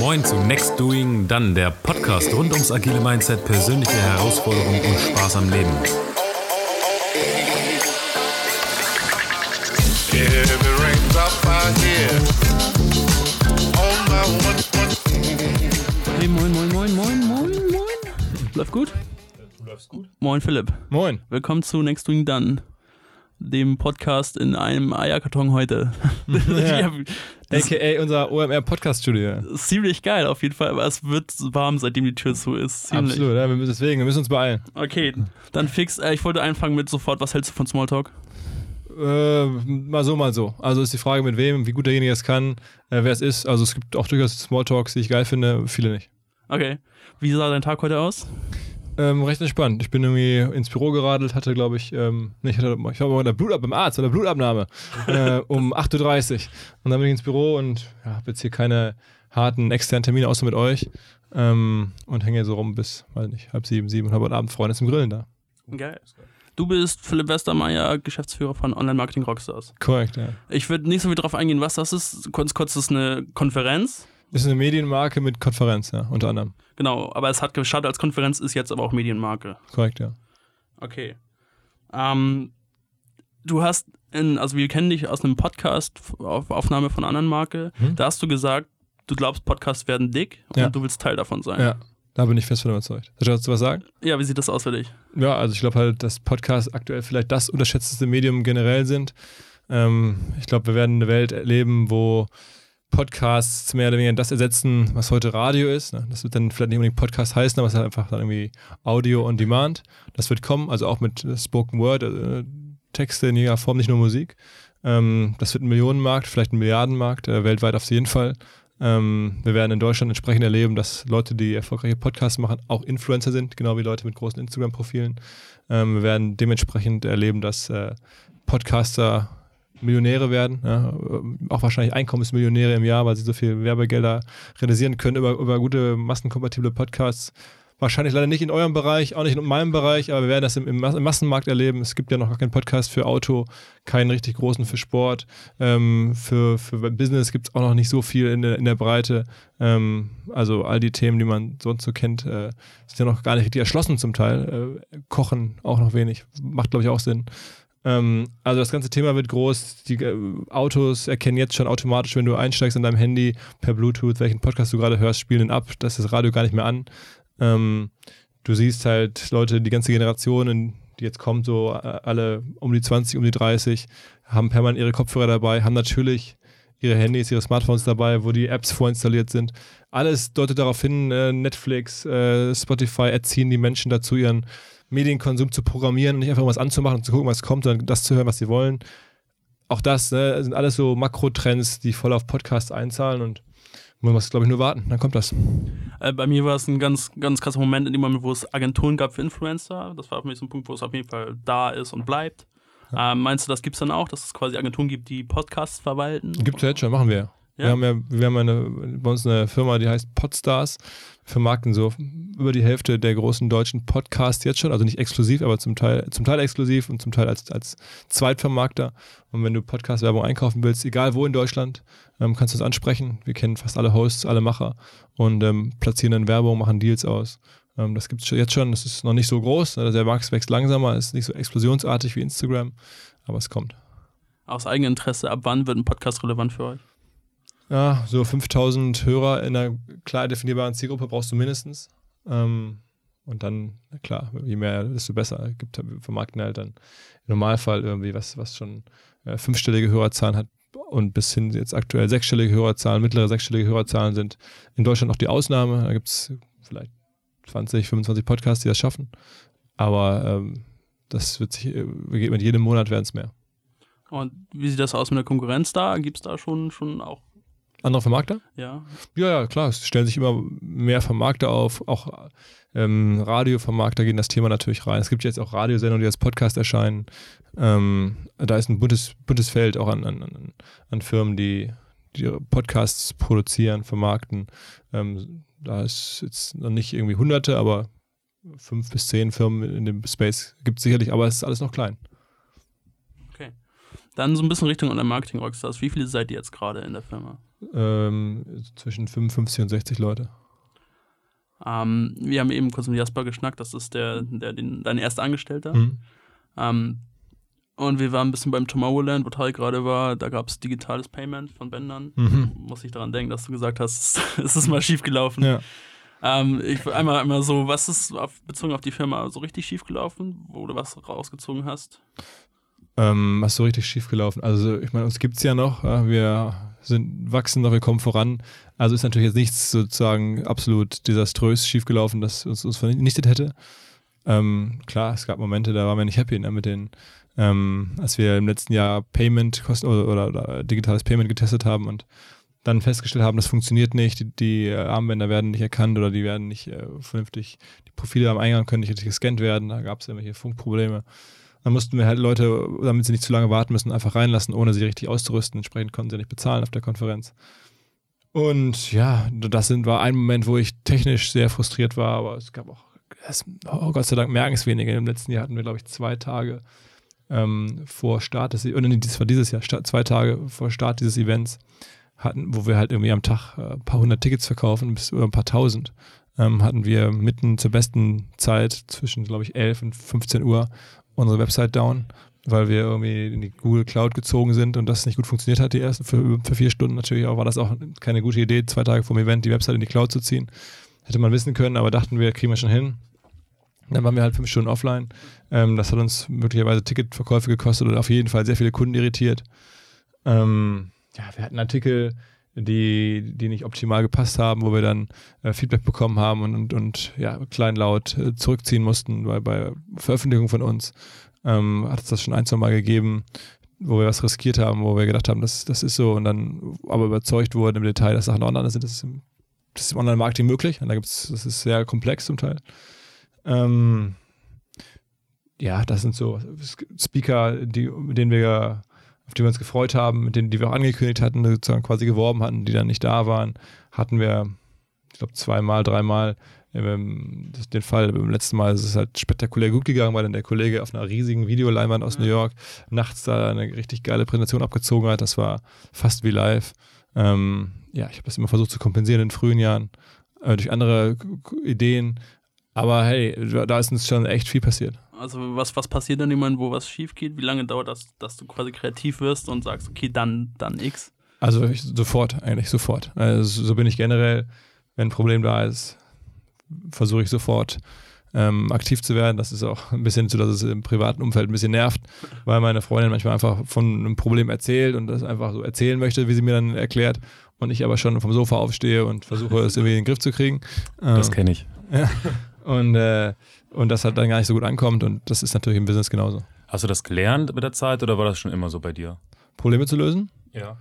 Moin zu Next Doing, dann der Podcast rund ums agile Mindset, persönliche Herausforderungen und Spaß am Leben. Hey, moin, moin, moin, moin, moin, moin. Läuft gut? Du läufst gut. Moin, Philipp. Moin. Willkommen zu Next Doing Done, dem Podcast in einem Eierkarton heute. Ja. das AKA unser OMR Podcast Studio. ziemlich geil auf jeden Fall, aber es wird warm, seitdem die Tür zu ist. Ziemlich. Absolut, ja, wir müssen deswegen, wir müssen uns beeilen. Okay, dann fix. Äh, ich wollte anfangen mit sofort, was hältst du von Smalltalk? Äh, mal so, mal so. Also ist die Frage, mit wem, wie gut derjenige es kann, äh, wer es ist. Also es gibt auch durchaus Smalltalks, die ich geil finde, viele nicht. Okay. Wie sah dein Tag heute aus? Ähm, recht entspannt. Ich bin irgendwie ins Büro geradelt, hatte, glaube ich, ähm, nee, ich, hatte, ich war bei der Blut beim Arzt oder Blutabnahme äh, um 8.30 Uhr. Und dann bin ich ins Büro und ja, habe jetzt hier keine harten externen Termine außer mit euch. Ähm, und hänge so rum bis, weiß nicht, halb sieben, sieben und habe heute Abend Freunde zum Grillen da. Geil. Du bist Philipp Westermeier, Geschäftsführer von Online Marketing Rockstars. Korrekt, ja. Ich würde nicht so viel drauf eingehen, was das ist. Kurz, kurz, das ist eine Konferenz. Ist eine Medienmarke mit Konferenz, ja, unter anderem. Genau, aber es hat gestartet als Konferenz, ist jetzt aber auch Medienmarke. Korrekt, ja. Okay. Ähm, du hast, in, also wir kennen dich aus einem Podcast, auf Aufnahme von einer anderen Marke. Hm? Da hast du gesagt, du glaubst, Podcasts werden dick und Ja. du willst Teil davon sein. Ja, da bin ich fest von überzeugt. Soll ich dazu was sagen? Ja, wie sieht das aus für dich? Ja, also ich glaube halt, dass Podcasts aktuell vielleicht das unterschätzteste Medium generell sind. Ähm, ich glaube, wir werden eine Welt erleben, wo Podcasts mehr oder weniger das ersetzen, was heute Radio ist. Ne? Das wird dann vielleicht nicht unbedingt Podcast heißen, aber es ist halt einfach dann irgendwie Audio on Demand. Das wird kommen, also auch mit Spoken Word, äh, Texte in jeder Form, nicht nur Musik. Ähm, das wird ein Millionenmarkt, vielleicht ein Milliardenmarkt, äh, weltweit auf jeden Fall. Ähm, wir werden in Deutschland entsprechend erleben, dass Leute, die erfolgreiche Podcasts machen, auch Influencer sind, genau wie Leute mit großen Instagram-Profilen. Ähm, wir werden dementsprechend erleben, dass äh, Podcaster Millionäre werden, ja, auch wahrscheinlich Einkommensmillionäre im Jahr, weil sie so viel Werbegelder realisieren können über, über gute massenkompatible Podcasts. Wahrscheinlich leider nicht in eurem Bereich, auch nicht in meinem Bereich, aber wir werden das im, im im Massenmarkt erleben. Es gibt ja noch gar keinen Podcast für Auto, keinen richtig großen für Sport. Ähm, für, für Business gibt es auch noch nicht so viel in der, in der Breite. Ähm, also all die Themen, die man sonst so kennt, äh, sind ja noch gar nicht richtig erschlossen zum Teil. Äh, Kochen auch noch wenig. Macht, glaube ich, auch Sinn. Ähm, also das ganze Thema wird groß. Die äh, Autos erkennen jetzt schon automatisch, wenn du einsteigst in deinem Handy per Bluetooth, welchen Podcast du gerade hörst, spielen den ab. Das ist das Radio gar nicht mehr an. Ähm, du siehst halt Leute, die ganze Generation, die jetzt kommt, so äh, alle um die 20, um die 30, haben permanent ihre Kopfhörer dabei, haben natürlich ihre Handys, ihre Smartphones dabei, wo die Apps vorinstalliert sind. Alles deutet darauf hin, äh, Netflix, äh, Spotify erziehen die Menschen dazu, ihren Medienkonsum zu programmieren und nicht einfach was anzumachen und zu gucken, was kommt, sondern das zu hören, was sie wollen. Auch das ne, sind alles so Makrotrends, die voll auf Podcasts einzahlen und man muss, glaube ich, nur warten, dann kommt das. Äh, bei mir war es ein ganz, ganz krasser Moment in dem Moment, wo es Agenturen gab für Influencer. Das war für mich so ein Punkt, wo es auf jeden Fall da ist und bleibt. Ähm, meinst du, das gibt es dann auch, dass es quasi Agenturen gibt, die Podcasts verwalten? Gibt es ja jetzt schon, machen wir. Ja? Wir haben ja, wir haben eine, bei uns eine Firma, die heißt Podstars. Wir vermarkten so über die Hälfte der großen deutschen Podcasts jetzt schon, also nicht exklusiv, aber zum Teil, zum Teil exklusiv und zum Teil als, als Zweitvermarkter. Und wenn du Podcast-Werbung einkaufen willst, egal wo in Deutschland, ähm, kannst du uns ansprechen. Wir kennen fast alle Hosts, alle Macher und ähm, platzieren dann Werbung, machen Deals aus. Ähm, das gibt es jetzt schon, das ist noch nicht so groß, ne? der Markt wächst langsamer, ist nicht so explosionsartig wie Instagram, aber es kommt. Aus eigenem Interesse, ab wann wird ein Podcast relevant für euch? Ja, so 5000 Hörer in einer klar definierbaren Zielgruppe brauchst du mindestens. Ähm, und dann, klar, je mehr, desto besser. Gibt, vermarkten halt dann im Normalfall irgendwie was, was schon äh, fünfstellige Hörerzahlen hat und bis hin jetzt aktuell sechsstellige Hörerzahlen, mittlere sechsstellige Hörerzahlen sind in Deutschland noch die Ausnahme. Da gibt es vielleicht 20, 25 Podcasts, die das schaffen. Aber ähm, das wird sich, äh, mit jedem Monat werden es mehr. Und wie sieht das aus mit der Konkurrenz da? Gibt es da schon, schon auch, Andere Vermarkter? ja? Ja, ja, klar, es stellen sich immer mehr Vermarkter auf, auch ähm, Radiovermarkter gehen das Thema natürlich rein. Es gibt jetzt auch Radiosendungen, die als Podcast erscheinen. Ähm, da ist ein buntes, buntes Feld auch an, an, an, Firmen, die, die Podcasts produzieren, vermarkten. Ähm, da ist jetzt noch nicht irgendwie hunderte, aber fünf bis zehn Firmen in dem Space gibt es sicherlich, aber es ist alles noch klein. Dann so ein bisschen Richtung Online-Marketing-Rockstars. Wie viele seid ihr jetzt gerade in der Firma? Ähm, zwischen 55 und 60 Leute. Ähm, wir haben eben kurz mit Jasper geschnackt, das ist der, der den, dein erster Angestellter. Mhm. Ähm, und wir waren ein bisschen beim Tomorrowland, wo Tarek gerade war. Da gab es digitales Payment von Bändern. Mhm. Muss ich daran denken, dass du gesagt hast, es ist mal schief gelaufen. Ja. Ähm, ich einmal, einmal so, was ist auf, bezogen auf die Firma so richtig schief gelaufen, wo du was rausgezogen hast? Ähm, was so richtig schief gelaufen? Also, ich meine, uns gibt es ja noch. ja, Wir sind, wachsen noch, wir kommen voran. Also ist natürlich jetzt nichts sozusagen absolut desaströs schiefgelaufen, das uns, uns vernichtet hätte. Ähm, klar, es gab Momente, da waren wir nicht happy ne, mit den, ähm, als wir im letzten Jahr Payment kosten oder, oder, oder digitales Payment getestet haben und dann festgestellt haben, das funktioniert nicht, die, die äh, Armbänder werden nicht erkannt oder die werden nicht äh, vernünftig, die Profile am Eingang können nicht richtig gescannt werden, da gab es irgendwelche Funkprobleme. Dann mussten wir halt Leute, damit sie nicht zu lange warten müssen, einfach reinlassen, ohne sie richtig auszurüsten. Entsprechend konnten sie nicht bezahlen auf der Konferenz. Und ja, das sind, war ein Moment, wo ich technisch sehr frustriert war, aber es gab auch, es, oh Gott sei Dank merken es wenige. Im letzten Jahr hatten wir, glaube ich, zwei Tage ähm, vor Start des, oder nee, das war dieses Jahr, zwei Tage vor Start dieses Events, hatten, wo wir halt irgendwie am Tag äh, ein paar hundert Tickets verkaufen, bis oder ein paar tausend, ähm, hatten wir mitten zur besten Zeit zwischen, glaube ich, 11 und 15 Uhr unsere Website down, weil wir irgendwie in die Google Cloud gezogen sind und das nicht gut funktioniert hat, die ersten für, für vier Stunden natürlich auch, war das auch keine gute Idee, zwei Tage vor dem Event die Website in die Cloud zu ziehen. Hätte man wissen können, aber dachten wir, kriegen wir schon hin. Dann waren wir halt fünf Stunden offline. Ähm, das hat uns möglicherweise Ticketverkäufe gekostet und auf jeden Fall sehr viele Kunden irritiert. Ähm, ja, wir hatten Artikel, die, die nicht optimal gepasst haben, wo wir dann äh, Feedback bekommen haben und, und, und ja, kleinlaut äh, zurückziehen mussten bei, bei Veröffentlichung von uns. Ähm, hat es das schon ein, zwei Mal gegeben, wo wir was riskiert haben, wo wir gedacht haben, das, das ist so und dann aber überzeugt wurden im Detail, dass Sachen anders sind. Das ist im, im Online-Marketing möglich und da gibt's, das ist sehr komplex zum Teil. Ähm, ja, das sind so Speaker, die, mit denen wir, auf die wir uns gefreut haben, mit denen, die wir auch angekündigt hatten, sozusagen quasi geworben hatten, die dann nicht da waren, hatten wir, ich glaube, zweimal, dreimal ähm, das, den Fall. Beim letzten Mal ist es halt spektakulär gut gegangen, weil dann der Kollege auf einer riesigen Videoleinwand aus New York nachts da eine richtig geile Präsentation abgezogen hat. Das war fast wie live. Ähm, ja, ich habe das immer versucht zu kompensieren in frühen Jahren äh, durch andere Ideen. Aber hey, da ist uns schon echt viel passiert. Also was, was passiert dann jemand, wo was schief geht? Wie lange dauert das, dass du quasi kreativ wirst und sagst, okay, dann, dann X? Also ich, sofort, eigentlich sofort. Also so bin ich generell, wenn ein Problem da ist, versuche ich sofort ähm, aktiv zu werden. Das ist auch ein bisschen so, dass es im privaten Umfeld ein bisschen nervt, weil meine Freundin manchmal einfach von einem Problem erzählt und das einfach so erzählen möchte, wie sie mir dann erklärt. Und ich aber schon vom Sofa aufstehe und versuche es irgendwie in den Griff zu kriegen. Das Ähm, kenne ich. und, äh, und das halt dann gar nicht so gut ankommt und das ist natürlich im Business genauso. Hast du das gelernt mit der Zeit oder war das schon immer so bei dir? Probleme zu lösen? Ja.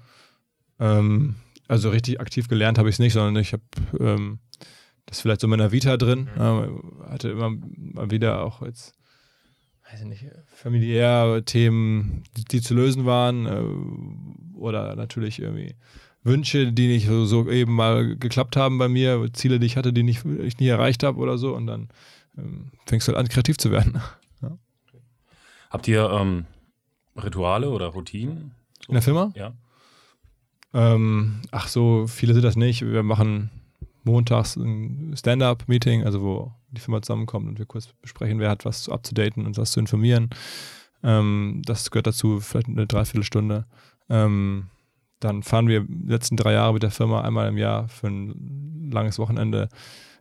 Ähm, also richtig aktiv gelernt habe ich es nicht, sondern ich habe ähm, das vielleicht so in meiner Vita drin. Ja, hatte immer mal wieder auch jetzt, weiß ich nicht, familiär Themen, die, die zu lösen waren äh, oder natürlich irgendwie Wünsche, die nicht so, so eben mal geklappt haben bei mir, Ziele, die ich hatte, die nicht, ich nie erreicht habe oder so und dann fängst du halt an, kreativ zu werden. Habt ihr ähm, Rituale oder Routinen? In der Firma? Ja. Ähm, ach so, viele sind das nicht. Wir machen montags ein Stand-up-Meeting, also wo die Firma zusammenkommt und wir kurz besprechen, wer hat was zu abzudaten und was zu informieren. Ähm, das gehört dazu, vielleicht eine Dreiviertelstunde. Ähm, dann fahren wir die letzten drei Jahre mit der Firma einmal im Jahr für ein langes Wochenende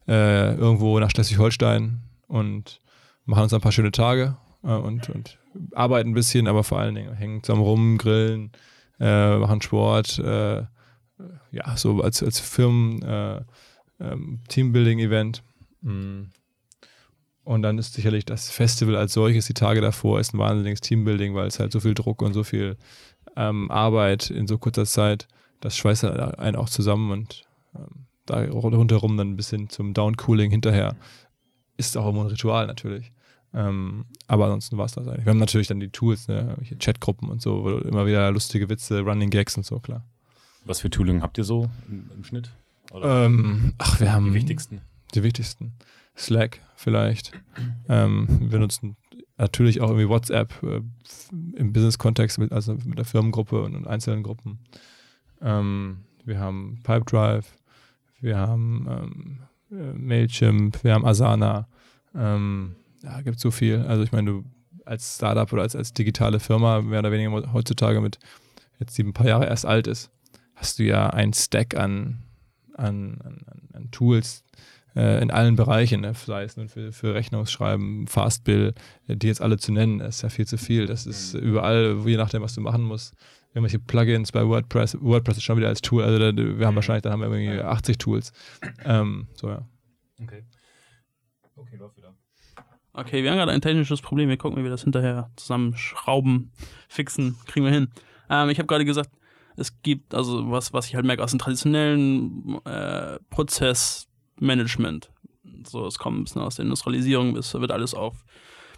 äh, irgendwo nach Schleswig-Holstein und machen uns ein paar schöne Tage äh, und, und arbeiten ein bisschen, aber vor allen Dingen hängen zusammen rum, grillen, äh, machen Sport, äh, ja, so als, als Firmen, äh, ähm, Teambuilding-Event. Mm. Und dann ist sicherlich das Festival als solches, die Tage davor, ist ein wahnsinniges Teambuilding, weil es halt so viel Druck und so viel ähm, Arbeit in so kurzer Zeit, das schweißt einen auch zusammen und ähm, da rundherum dann ein bisschen zum Downcooling hinterher. Ist auch immer ein Ritual natürlich. Ähm, aber ansonsten war es das eigentlich. Wir haben natürlich dann die Tools, ne, Chatgruppen und so, immer wieder lustige Witze, Running Gags und so, klar. Was für Tooling habt ihr so im, im Schnitt? Ähm, ach, wir haben die wichtigsten? Die wichtigsten. Slack vielleicht. ähm, wir nutzen natürlich auch irgendwie WhatsApp äh, im Business-Kontext, mit, also mit der Firmengruppe und, und einzelnen Gruppen. Ähm, wir haben Pipedrive, wir haben ähm, äh, Mailchimp, wir haben Asana. Ähm, ja, gibt so viel. Also ich meine, du als Startup oder als, als digitale Firma, mehr oder weniger heutzutage mit jetzt die ein paar Jahre erst alt ist, hast du ja einen Stack an, an, an, an Tools, äh, in allen Bereichen, ne? sei es nun für, für Rechnungsschreiben, Fastbill, äh, die jetzt alle zu nennen, ist ja viel zu viel. Das ist mhm. überall, je nachdem, was du machen musst. Irgendwelche Plugins bei WordPress, WordPress ist schon wieder als Tool, also da, wir haben mhm. wahrscheinlich, dann haben wir irgendwie 80 Tools. Ähm, so, ja. Okay. Okay, läuft wieder. Okay, wir haben gerade ein technisches Problem. Wir gucken, wie wir das hinterher zusammenschrauben, fixen, kriegen wir hin. Ähm, ich habe gerade gesagt, es gibt, also was, was ich halt merke aus dem traditionellen äh, Prozess, Management. So, es kommt ein bisschen aus der Industrialisierung, es wird alles auf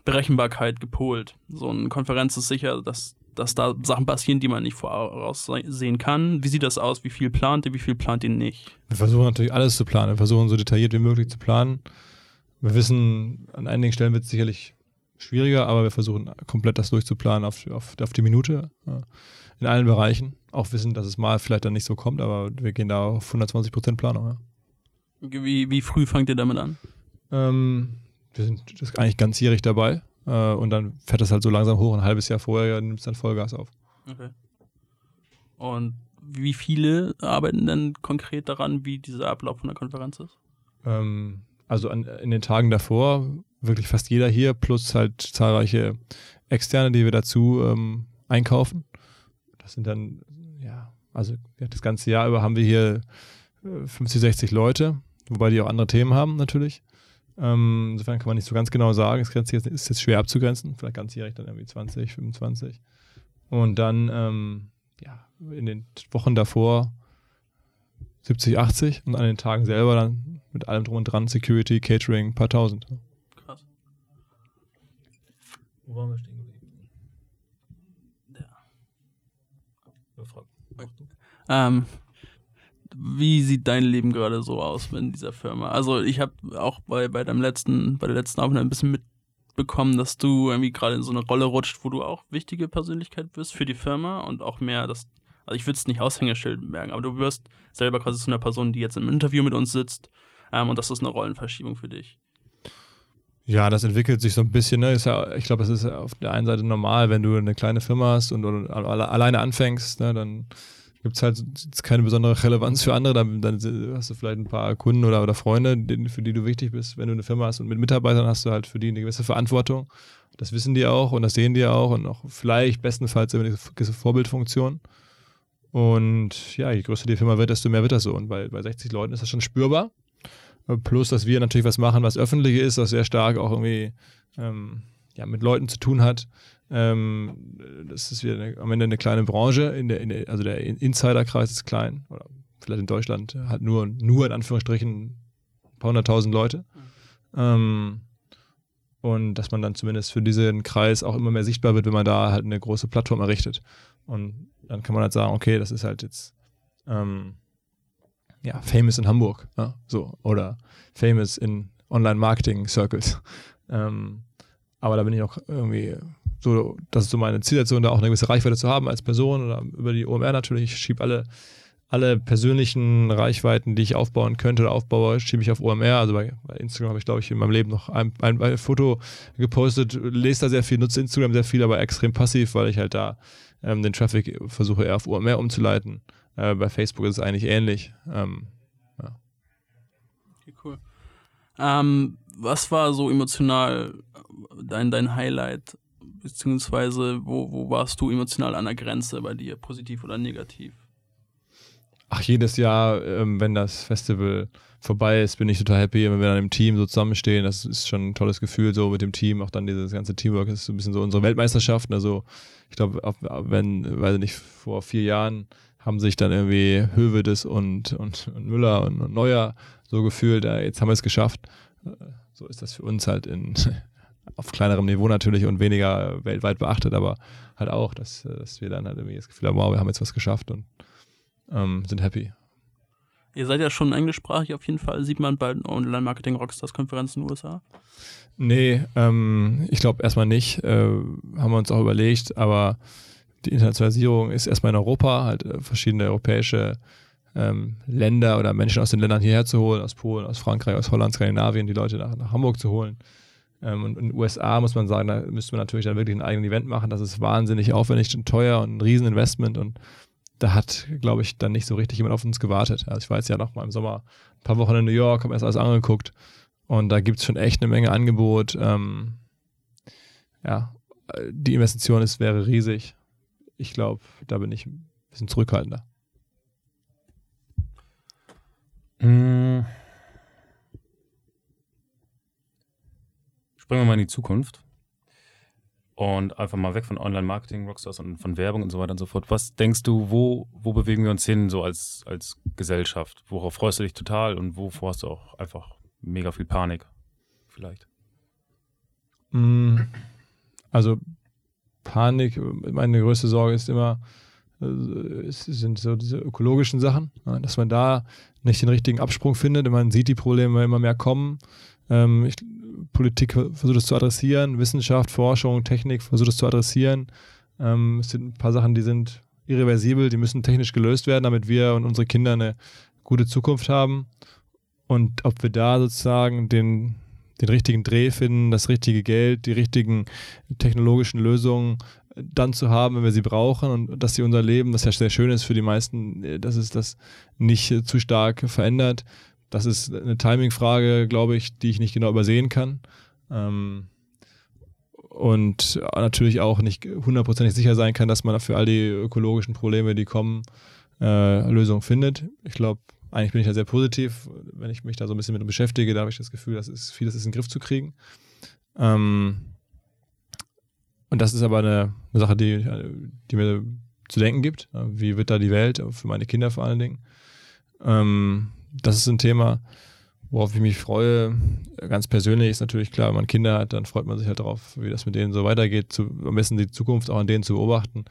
Berechenbarkeit gepolt. So eine Konferenz ist sicher, dass, dass da Sachen passieren, die man nicht voraussehen kann. Wie sieht das aus? Wie viel plant ihr? Wie viel plant ihr nicht? Wir versuchen natürlich alles zu planen. Wir versuchen so detailliert wie möglich zu planen. Wir wissen, an einigen Stellen wird es sicherlich schwieriger, aber wir versuchen komplett das durchzuplanen auf, auf, auf die Minute. In allen Bereichen. Auch wissen, dass es mal vielleicht dann nicht so kommt, aber wir gehen da auf 120% Planung. Ja. Wie, wie früh fangt ihr damit an? Ähm, wir sind das eigentlich ganzjährig dabei. Äh, und dann fährt das halt so langsam hoch. Ein halbes Jahr vorher nimmt es dann Vollgas auf. Okay. Und wie viele arbeiten denn konkret daran, wie dieser Ablauf von der Konferenz ist? Ähm, also an, in den Tagen davor wirklich fast jeder hier, plus halt zahlreiche Externe, die wir dazu ähm, einkaufen. Das sind dann, ja, also das ganze Jahr über haben wir hier 50, äh, 60 Leute wobei die auch andere Themen haben natürlich. Ähm, insofern kann man nicht so ganz genau sagen. Es ist jetzt schwer abzugrenzen. Vielleicht ganzjährig dann irgendwie 20, 25. Und dann, ähm, ja, in den Wochen davor 70, 80 und an den Tagen selber dann mit allem drum und dran, Security, Catering, ein paar tausend. Krass. Wo waren wir stehen geblieben? Ja. Ähm, wie sieht dein Leben gerade so aus in dieser Firma? Also ich habe auch bei, bei deinem letzten, bei der letzten Aufnahme ein bisschen mitbekommen, dass du irgendwie gerade in so eine Rolle rutscht, wo du auch wichtige Persönlichkeit bist für die Firma und auch mehr das, also ich würde es nicht Aushängeschild merken, aber du wirst selber quasi zu einer Person, die jetzt im Interview mit uns sitzt ähm, und das ist eine Rollenverschiebung für dich. Ja, das entwickelt sich so ein bisschen. Ne? Ja, ich glaube, es ist auf der einen Seite normal, wenn du eine kleine Firma hast und, und alleine anfängst, ne? dann gibt es halt keine besondere Relevanz für andere. Dann, dann, hast du vielleicht ein paar Kunden oder, oder Freunde, für die du wichtig bist. Wenn du eine Firma hast und mit Mitarbeitern hast du halt für die eine gewisse Verantwortung. Das wissen die auch und das sehen die auch und auch vielleicht bestenfalls eine gewisse Vorbildfunktion. Und ja, je größer die Firma wird, desto mehr wird das so. Und bei, bei 60 Leuten ist das schon spürbar. Plus, dass wir natürlich was machen, was öffentlich ist, was sehr stark auch irgendwie ähm, ja, mit Leuten zu tun hat, ähm, das ist wieder eine, am Ende eine kleine Branche, in der, in der, also der Insiderkreis ist klein, oder vielleicht in Deutschland hat nur, nur in Anführungsstrichen ein paar hunderttausend Leute. Ähm, und dass man dann zumindest für diesen Kreis auch immer mehr sichtbar wird, wenn man da halt eine große Plattform errichtet. Und dann kann man halt sagen, okay, das ist halt jetzt ähm, ja, famous in Hamburg, ja, so, oder famous in Online-Marketing-Circles. Ähm, aber da bin ich auch irgendwie so, das ist so meine Zielsetzung, da auch eine gewisse Reichweite zu haben als Person oder über die OMR natürlich. Ich schiebe alle, alle persönlichen Reichweiten, die ich aufbauen könnte oder aufbaue, schiebe ich auf OMR. Also bei, bei Instagram habe ich, glaube ich, in meinem Leben noch ein, ein, ein, Foto gepostet, lese da sehr viel, nutze Instagram sehr viel, aber extrem passiv, weil ich halt da ähm, den Traffic versuche eher auf OMR umzuleiten. Äh, bei Facebook ist es eigentlich ähnlich. Ähm, ja. Okay, cool. Ähm, was war so emotional dein, dein Highlight beziehungsweise wo, wo warst du emotional an der Grenze bei dir, positiv oder negativ? Ach, jedes Jahr, ähm, wenn das Festival vorbei ist, bin ich total happy, wenn wir dann im Team so zusammenstehen. Das ist schon ein tolles Gefühl, so mit dem Team. Auch dann dieses ganze Teamwork ist so ein bisschen so unsere Weltmeisterschaft. Also, ich glaube, wenn, weiß ich nicht, vor vier Jahren haben sich dann irgendwie Hövedes und, und, und Müller und, und Neuer so gefühlt, ja, jetzt haben wir es geschafft. Äh, so ist das für uns halt in, auf kleinerem Niveau natürlich und weniger weltweit beachtet, aber halt auch, dass, dass wir dann halt irgendwie das Gefühl haben, wow, wir haben jetzt was geschafft und ähm, sind happy. Ihr seid ja schon englischsprachig auf jeden Fall. Sieht man bei Online-Marketing-Rockstars-Konferenzen in den USA? Nee, ähm, ich glaube erstmal nicht. Äh, haben wir uns auch überlegt, aber die Internationalisierung ist erstmal in Europa, halt äh, verschiedene europäische ähm, Länder oder Menschen aus den Ländern hierher zu holen, aus Polen, aus Frankreich, aus Holland, Skandinavien, die Leute nach, nach Hamburg zu holen. Ähm, und in den USA muss man sagen, da müsste man natürlich dann wirklich ein eigenes Event machen. Das ist wahnsinnig aufwendig und teuer und ein Rieseninvestment und da hat, glaube ich, dann nicht so richtig jemand auf uns gewartet. Also ich war jetzt ja noch mal im Sommer ein paar Wochen in New York, habe erst alles angeguckt und da gibt es schon echt eine Menge Angebot. Ähm, ja, die Investition ist, wäre riesig. Ich glaube, da bin ich ein bisschen zurückhaltender. Springen wir mal in die Zukunft und einfach mal weg von Online-Marketing, Rockstars und von Werbung und so weiter und so fort. Was denkst du, wo, wo bewegen wir uns hin so als, als Gesellschaft? Worauf freust du dich total und wovor hast du auch einfach mega viel Panik vielleicht? Mm, also Panik, meine größte Sorge ist immer, sind so diese ökologischen Sachen, dass man da nicht den richtigen Absprung findet. Man sieht die Probleme immer mehr kommen. Ähm, ich, Politik versucht es zu adressieren, Wissenschaft, Forschung, Technik versucht es zu adressieren. Ähm, es sind ein paar Sachen, die sind irreversibel, die müssen technisch gelöst werden, damit wir und unsere Kinder eine gute Zukunft haben. Und ob wir da sozusagen den, den richtigen Dreh finden, das richtige Geld, die richtigen technologischen Lösungen dann zu haben, wenn wir sie brauchen und dass sie unser Leben, das ja sehr schön ist für die meisten, dass es das nicht zu stark verändert, das ist eine Timing-Frage, glaube ich, die ich nicht genau übersehen kann. Ähm, und natürlich auch nicht hundertprozentig sicher sein kann, dass man für all die ökologischen Probleme, die kommen, äh, Lösungen findet. Ich glaube, eigentlich bin ich da sehr positiv. Wenn ich mich da so ein bisschen mit beschäftige, da habe ich das Gefühl, dass es vieles ist in den Griff zu kriegen. Ähm, und das ist aber eine, eine Sache, die, die, mir zu denken gibt. Wie wird da die Welt, für meine Kinder vor allen Dingen? Ähm, das ist ein Thema, worauf ich mich freue. Ganz persönlich ist natürlich klar, wenn man Kinder hat, dann freut man sich halt darauf, wie das mit denen so weitergeht, zu, am besten die Zukunft auch an denen zu beobachten.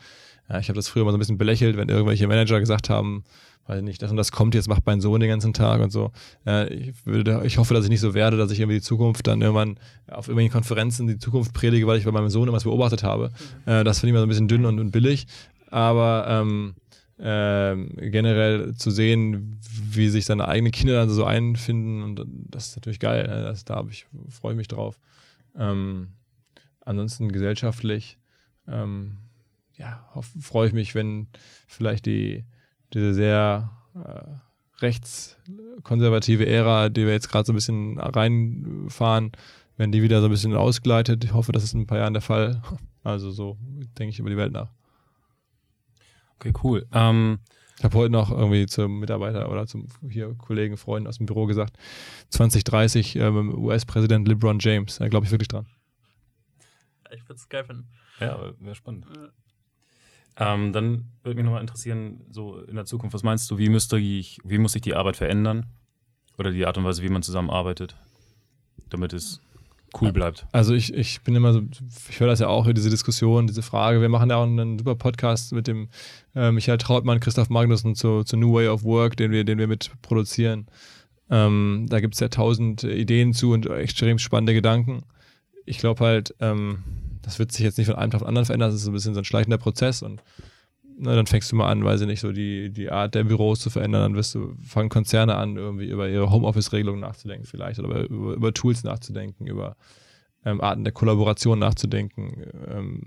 Ja, ich habe das früher mal so ein bisschen belächelt, wenn irgendwelche Manager gesagt haben, weiß nicht, das und das kommt jetzt, macht mein Sohn den ganzen Tag und so. Äh, ich, würde, ich hoffe, dass ich nicht so werde, dass ich irgendwie die Zukunft dann irgendwann auf irgendwelchen Konferenzen die Zukunft predige, weil ich bei meinem Sohn irgendwas beobachtet habe. Äh, das finde ich mal so ein bisschen dünn und, und billig. Aber ähm, ähm, generell zu sehen, wie sich seine eigenen Kinder dann so einfinden und das ist natürlich geil. Ne? Das, da ich, freue ich mich drauf. Ähm, ansonsten gesellschaftlich, ähm, ja, freue ich mich, wenn vielleicht die, diese sehr äh, rechtskonservative Ära, die wir jetzt gerade so ein bisschen reinfahren, wenn die wieder so ein bisschen ausgleitet. Ich hoffe, das ist in ein paar Jahren der Fall. Also so denke ich über die Welt nach. Okay, cool. Ähm, ich habe heute noch irgendwie zum Mitarbeiter oder zum hier Kollegen, Freunden aus dem Büro gesagt, 2030 ähm, US-Präsident LeBron James. Da glaube ich wirklich dran. Ich würde es geil finden. Ja, wäre spannend. Ähm, dann würde mich nochmal interessieren, so in der Zukunft, was meinst du, wie müsste ich, wie muss sich die Arbeit verändern? Oder die Art und Weise, wie man zusammenarbeitet, damit es cool bleibt. Also ich, ich bin immer so, ich höre das ja auch, diese Diskussion, diese Frage. Wir machen ja auch einen super Podcast mit dem äh, Michael Trautmann, Christoph Magnussen zu, zu New Way of Work, den wir, den wir mit produzieren. Ähm, da gibt es ja tausend Ideen zu und extrem spannende Gedanken. Ich glaube halt, ähm, das wird sich jetzt nicht von einem Tag auf den anderen verändern, das ist ein bisschen so ein schleichender Prozess und na, dann fängst du mal an, weiß ich nicht, so die, die Art der Büros zu verändern, dann wirst du, fangen Konzerne an, irgendwie über ihre Homeoffice-Regelungen nachzudenken vielleicht oder über, über, Tools nachzudenken, über ähm, Arten der Kollaboration nachzudenken. Ähm,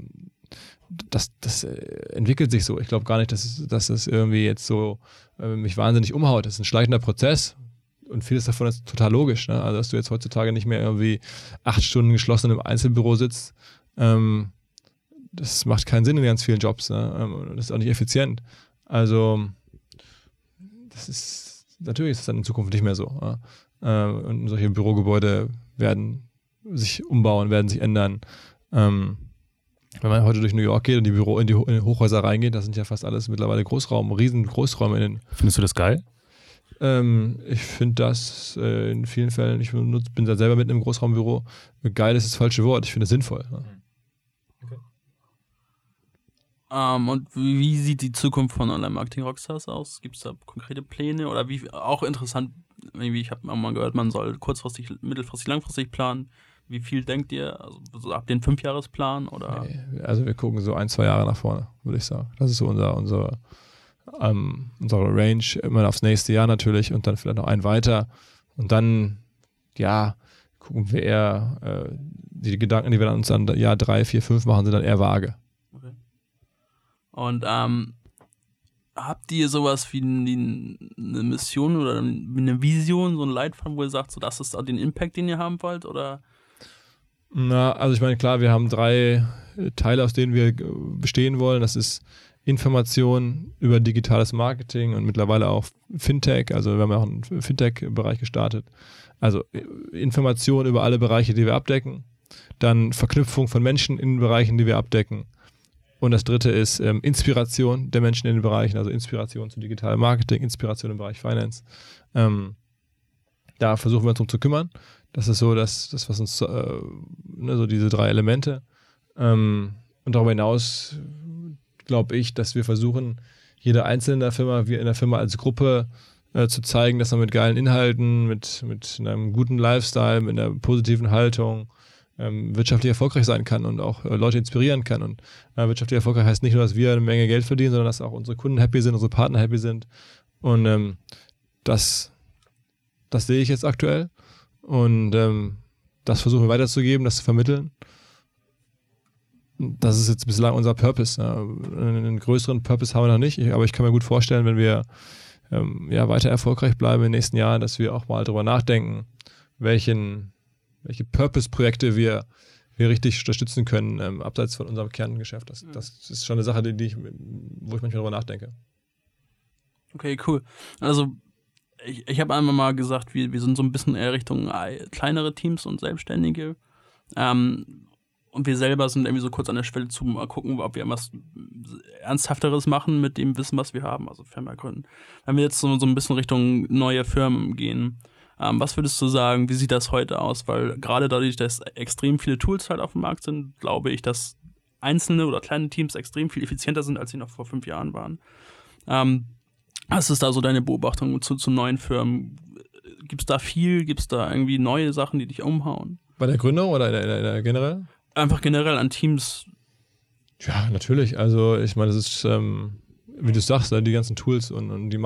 das, das äh, entwickelt sich so. Ich glaube gar nicht, dass, dass das irgendwie jetzt so äh, mich wahnsinnig umhaut. Das ist ein schleichender Prozess und vieles davon ist total logisch. Ne? Also, dass du jetzt heutzutage nicht mehr irgendwie acht Stunden geschlossen im Einzelbüro sitzt. Ähm, das macht keinen Sinn in ganz vielen Jobs. Ne? Ähm, das ist auch nicht effizient. Also, das ist, natürlich ist es dann in Zukunft nicht mehr so. Ähm, und solche Bürogebäude werden sich umbauen, werden sich ändern. Ähm, wenn man heute durch New York geht und die Büro in die, in die Hochhäuser reingeht, das sind ja fast alles mittlerweile Großraum, riesen Großräume in den. Findest du das geil? Ähm, ich finde das äh, in vielen Fällen, ich benutze, bin da selber mitten im Großraumbüro. Geil ist das falsche Wort, ich finde es sinnvoll. Ja. Ähm, und wie sieht die Zukunft von Online-Marketing-Rockstars aus? Gibt es da konkrete Pläne oder wie auch interessant, irgendwie, ich habe mal gehört, man soll kurzfristig, mittelfristig, langfristig planen. Wie viel denkt ihr? Also so ab den Fünfjahresplan oder? Also wir gucken so ein, zwei Jahre nach vorne, würde ich sagen. Das ist so unser, unser ähm, unsere Range, immer aufs nächste Jahr natürlich und dann vielleicht noch ein weiter. Und dann, ja, gucken wir eher, äh, die Gedanken, die wir dann uns dann Jahr drei, vier, fünf machen, sind dann eher vage. Okay. Und ähm, habt ihr sowas wie eine Mission oder eine Vision, so ein Leitfaden, wo ihr sagt, so das ist den Impact, den ihr haben wollt? Oder? Na, also ich meine, klar, wir haben drei Teile, aus denen wir bestehen wollen. Das ist Information über digitales Marketing und mittlerweile auch Fintech. Also wir haben auch einen Fintech-Bereich gestartet. Also Information über alle Bereiche, die wir abdecken. Dann Verknüpfung von Menschen in Bereichen, die wir abdecken. Und das dritte ist ähm, Inspiration der Menschen in den Bereichen, also Inspiration zu digitalem Marketing, Inspiration im Bereich Finance. Ähm, da versuchen wir uns drum zu kümmern. Das ist so das, das was uns, äh, ne, so diese drei Elemente. Ähm, und darüber hinaus glaube ich, dass wir versuchen, jeder Einzelne in der Firma, wir in der Firma als Gruppe äh, zu zeigen, dass man mit geilen Inhalten, mit, mit einem guten Lifestyle, mit einer positiven Haltung ähm, wirtschaftlich erfolgreich sein kann und auch äh, Leute inspirieren kann. Und äh, wirtschaftlich erfolgreich heißt nicht nur, dass wir eine Menge Geld verdienen, sondern dass auch unsere Kunden happy sind, unsere Partner happy sind. Und ähm, das, das sehe ich jetzt aktuell. Und ähm, das versuchen wir weiterzugeben, das zu vermitteln das ist jetzt bislang unser Purpose. Einen größeren Purpose haben wir noch nicht, aber ich kann mir gut vorstellen, wenn wir ähm, ja, weiter erfolgreich bleiben in den nächsten Jahren, dass wir auch mal darüber nachdenken, welchen, welche Purpose-Projekte wir, wir richtig unterstützen können, ähm, abseits von unserem Kerngeschäft. Das, das ist schon eine Sache, die, die ich, wo ich manchmal darüber nachdenke. Okay, cool. Also ich, ich habe einmal mal gesagt, wir, wir sind so ein bisschen eher Richtung kleinere Teams und Selbstständige. Ähm, und wir selber sind irgendwie so kurz an der Schwelle zu mal gucken, ob wir was Ernsthafteres machen mit dem Wissen, was wir haben, also Firma gründen. Wenn wir jetzt so, so ein bisschen Richtung neue Firmen gehen, ähm, was würdest du sagen, wie sieht das heute aus? Weil gerade dadurch, dass extrem viele Tools halt auf dem Markt sind, glaube ich, dass einzelne oder kleine Teams extrem viel effizienter sind, als sie noch vor fünf Jahren waren. Ähm, was ist da so deine Beobachtung zu, zu neuen Firmen? Gibt es da viel? Gibt es da irgendwie neue Sachen, die dich umhauen? Bei der Gründung oder in der, in der generell? einfach generell an Teams? Ja, natürlich. Also ich meine, das ist, ähm, wie du sagst, ne, die ganzen Tools und, und die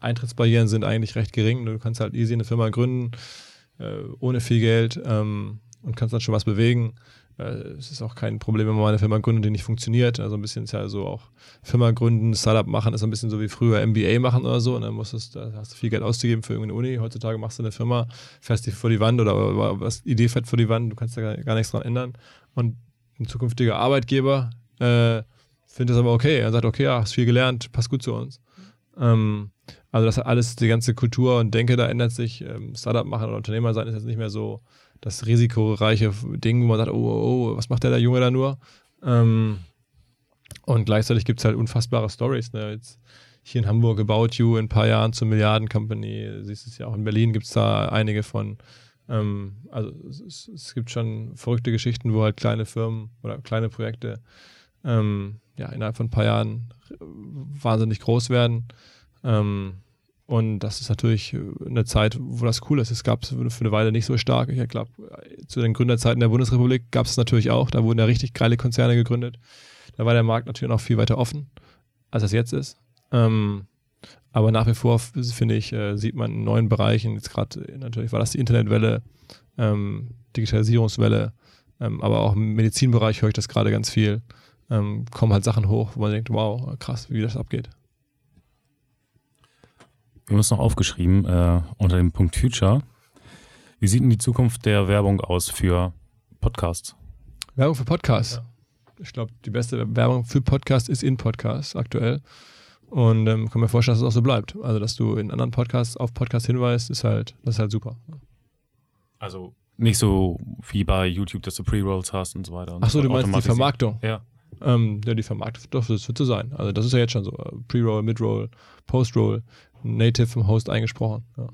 Markteintrittsbarrieren sind eigentlich recht gering. Du kannst halt easy eine Firma gründen, äh, ohne viel Geld ähm, und kannst dann schon was bewegen. Äh, es ist auch kein Problem, wenn man eine Firma gründet, die nicht funktioniert. Also ein bisschen ist ja so auch Firma gründen, Startup machen, ist ein bisschen so wie früher MBA machen oder so. Und dann musst du, da hast du viel Geld auszugeben für irgendeine Uni. Heutzutage machst du eine Firma, fährst die vor die Wand oder, oder was Idee fährt vor die Wand, du kannst da gar, gar nichts dran ändern. Und ein zukünftiger Arbeitgeber äh, findet das aber okay. Er sagt, okay, ja, hast viel gelernt, passt gut zu uns. Ähm, also das hat alles, die ganze Kultur und Denke da ändert sich. Ähm, Startup machen oder Unternehmer sein ist jetzt nicht mehr so das risikoreiche Ding, wo man sagt, oh, oh, oh was macht der, der Junge da nur? Ähm, und gleichzeitig gibt es halt unfassbare Stories. Ne? Jetzt hier in Hamburg About You in ein paar Jahren zur Milliarden-Company. Siehst du es ja auch in Berlin gibt es da einige von. Ähm, also es, es, gibt schon verrückte Geschichten, wo halt kleine Firmen oder kleine Projekte ähm, ja, innerhalb von ein paar Jahren wahnsinnig groß werden. Ähm, und das ist natürlich äh, eine Zeit, wo das cool ist. Es gab es für eine Weile nicht so stark. Ich glaube, zu den Gründerzeiten der Bundesrepublik gab es natürlich auch. Da wurden ja richtig geile Konzerne gegründet. Da war der Markt natürlich noch viel weiter offen, als es jetzt ist. Ähm, aber nach wie vor, finde ich, äh, sieht man in neuen Bereichen, jetzt gerade äh, natürlich war das die Internetwelle, ähm, Digitalisierungswelle, ähm, aber auch im Medizinbereich höre ich das gerade ganz viel. Ähm, kommen halt Sachen hoch, wo man denkt, wow, krass, wie das abgeht. Wir haben es noch aufgeschrieben äh, unter dem Punkt Future. Wie sieht denn die Zukunft der Werbung aus für Podcasts? Werbung für Podcasts? Ja. Ich glaube, die beste Werbung für Podcasts ist in Podcasts aktuell. Und ähm, kann mir vorstellen, dass es auch so bleibt. Also, dass du in anderen Podcasts auf Podcasts hinweist, ist halt, das ist halt super. Also nicht so wie bei YouTube, dass du Pre-Rolls hast und so weiter. Achso, du meinst die Vermarktung? Ja. Ähm, ja, die Vermarktung, doch, das wird so sein. Also das ist ja jetzt schon so. Pre-Roll, Mid-Roll, Post-Roll native vom Host eingesprochen. Ja.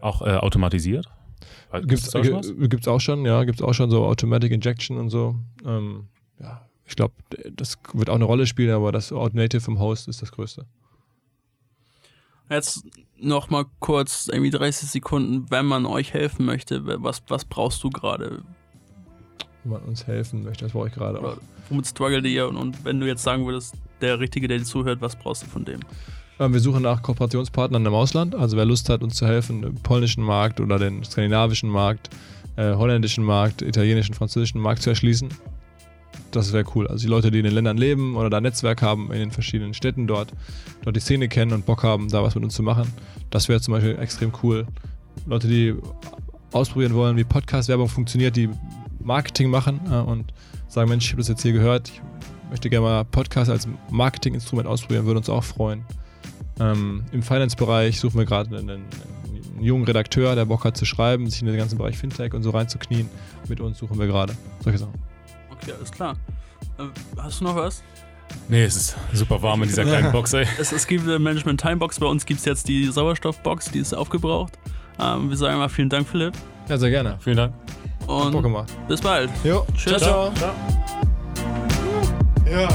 Auch äh, automatisiert? Gibt es auch, äh, auch, schon, ja, gibt es auch schon so Automatic Injection und so. Ähm, ja, ich glaube, das wird auch eine Rolle spielen, aber das Autonative vom Host ist das Größte. Jetzt noch mal kurz, irgendwie 30 Sekunden, wenn man euch helfen möchte, was, was brauchst du gerade? Wenn man uns helfen möchte, das brauche ich gerade auch. Womit struggelt ihr? Und, und wenn du jetzt sagen würdest, der Richtige, der dir zuhört, was brauchst du von dem? Ähm, wir suchen nach Kooperationspartnern im Ausland. Also wer Lust hat, uns zu helfen, im polnischen Markt oder den skandinavischen Markt, äh, holländischen Markt, italienischen, französischen Markt zu erschließen, das wäre cool. Also die Leute, die in den Ländern leben oder da Netzwerk haben, in den verschiedenen Städten dort, dort die Szene kennen und Bock haben, da was mit uns zu machen, das wäre zum Beispiel extrem cool. Leute, die ausprobieren wollen, wie Podcast-Werbung funktioniert, die Marketing machen äh, und sagen, Mensch, ich habe das jetzt hier gehört, ich möchte gerne mal Podcast als Marketinginstrument ausprobieren, würde uns auch freuen. Ähm, Im Finance-Bereich suchen wir gerade einen, einen, jungen Redakteur, der Bock hat zu schreiben, sich in den ganzen Bereich Fintech und so reinzuknien. Mit uns suchen wir gerade solche Sachen. Okay, alles klar. Äh, hast du noch was? Nee, es ist super warm in dieser kleinen Box, ey. Es, es gibt eine Management Time Box, bei uns gibt es jetzt die Sauerstoffbox, die ist aufgebraucht. Ähm, wir sagen mal vielen Dank, Philipp. Ja, sehr gerne. Vielen Dank. Und Bock gemacht. bis bald. Jo. Tschüss. Ciao, ciao. ciao. Ja.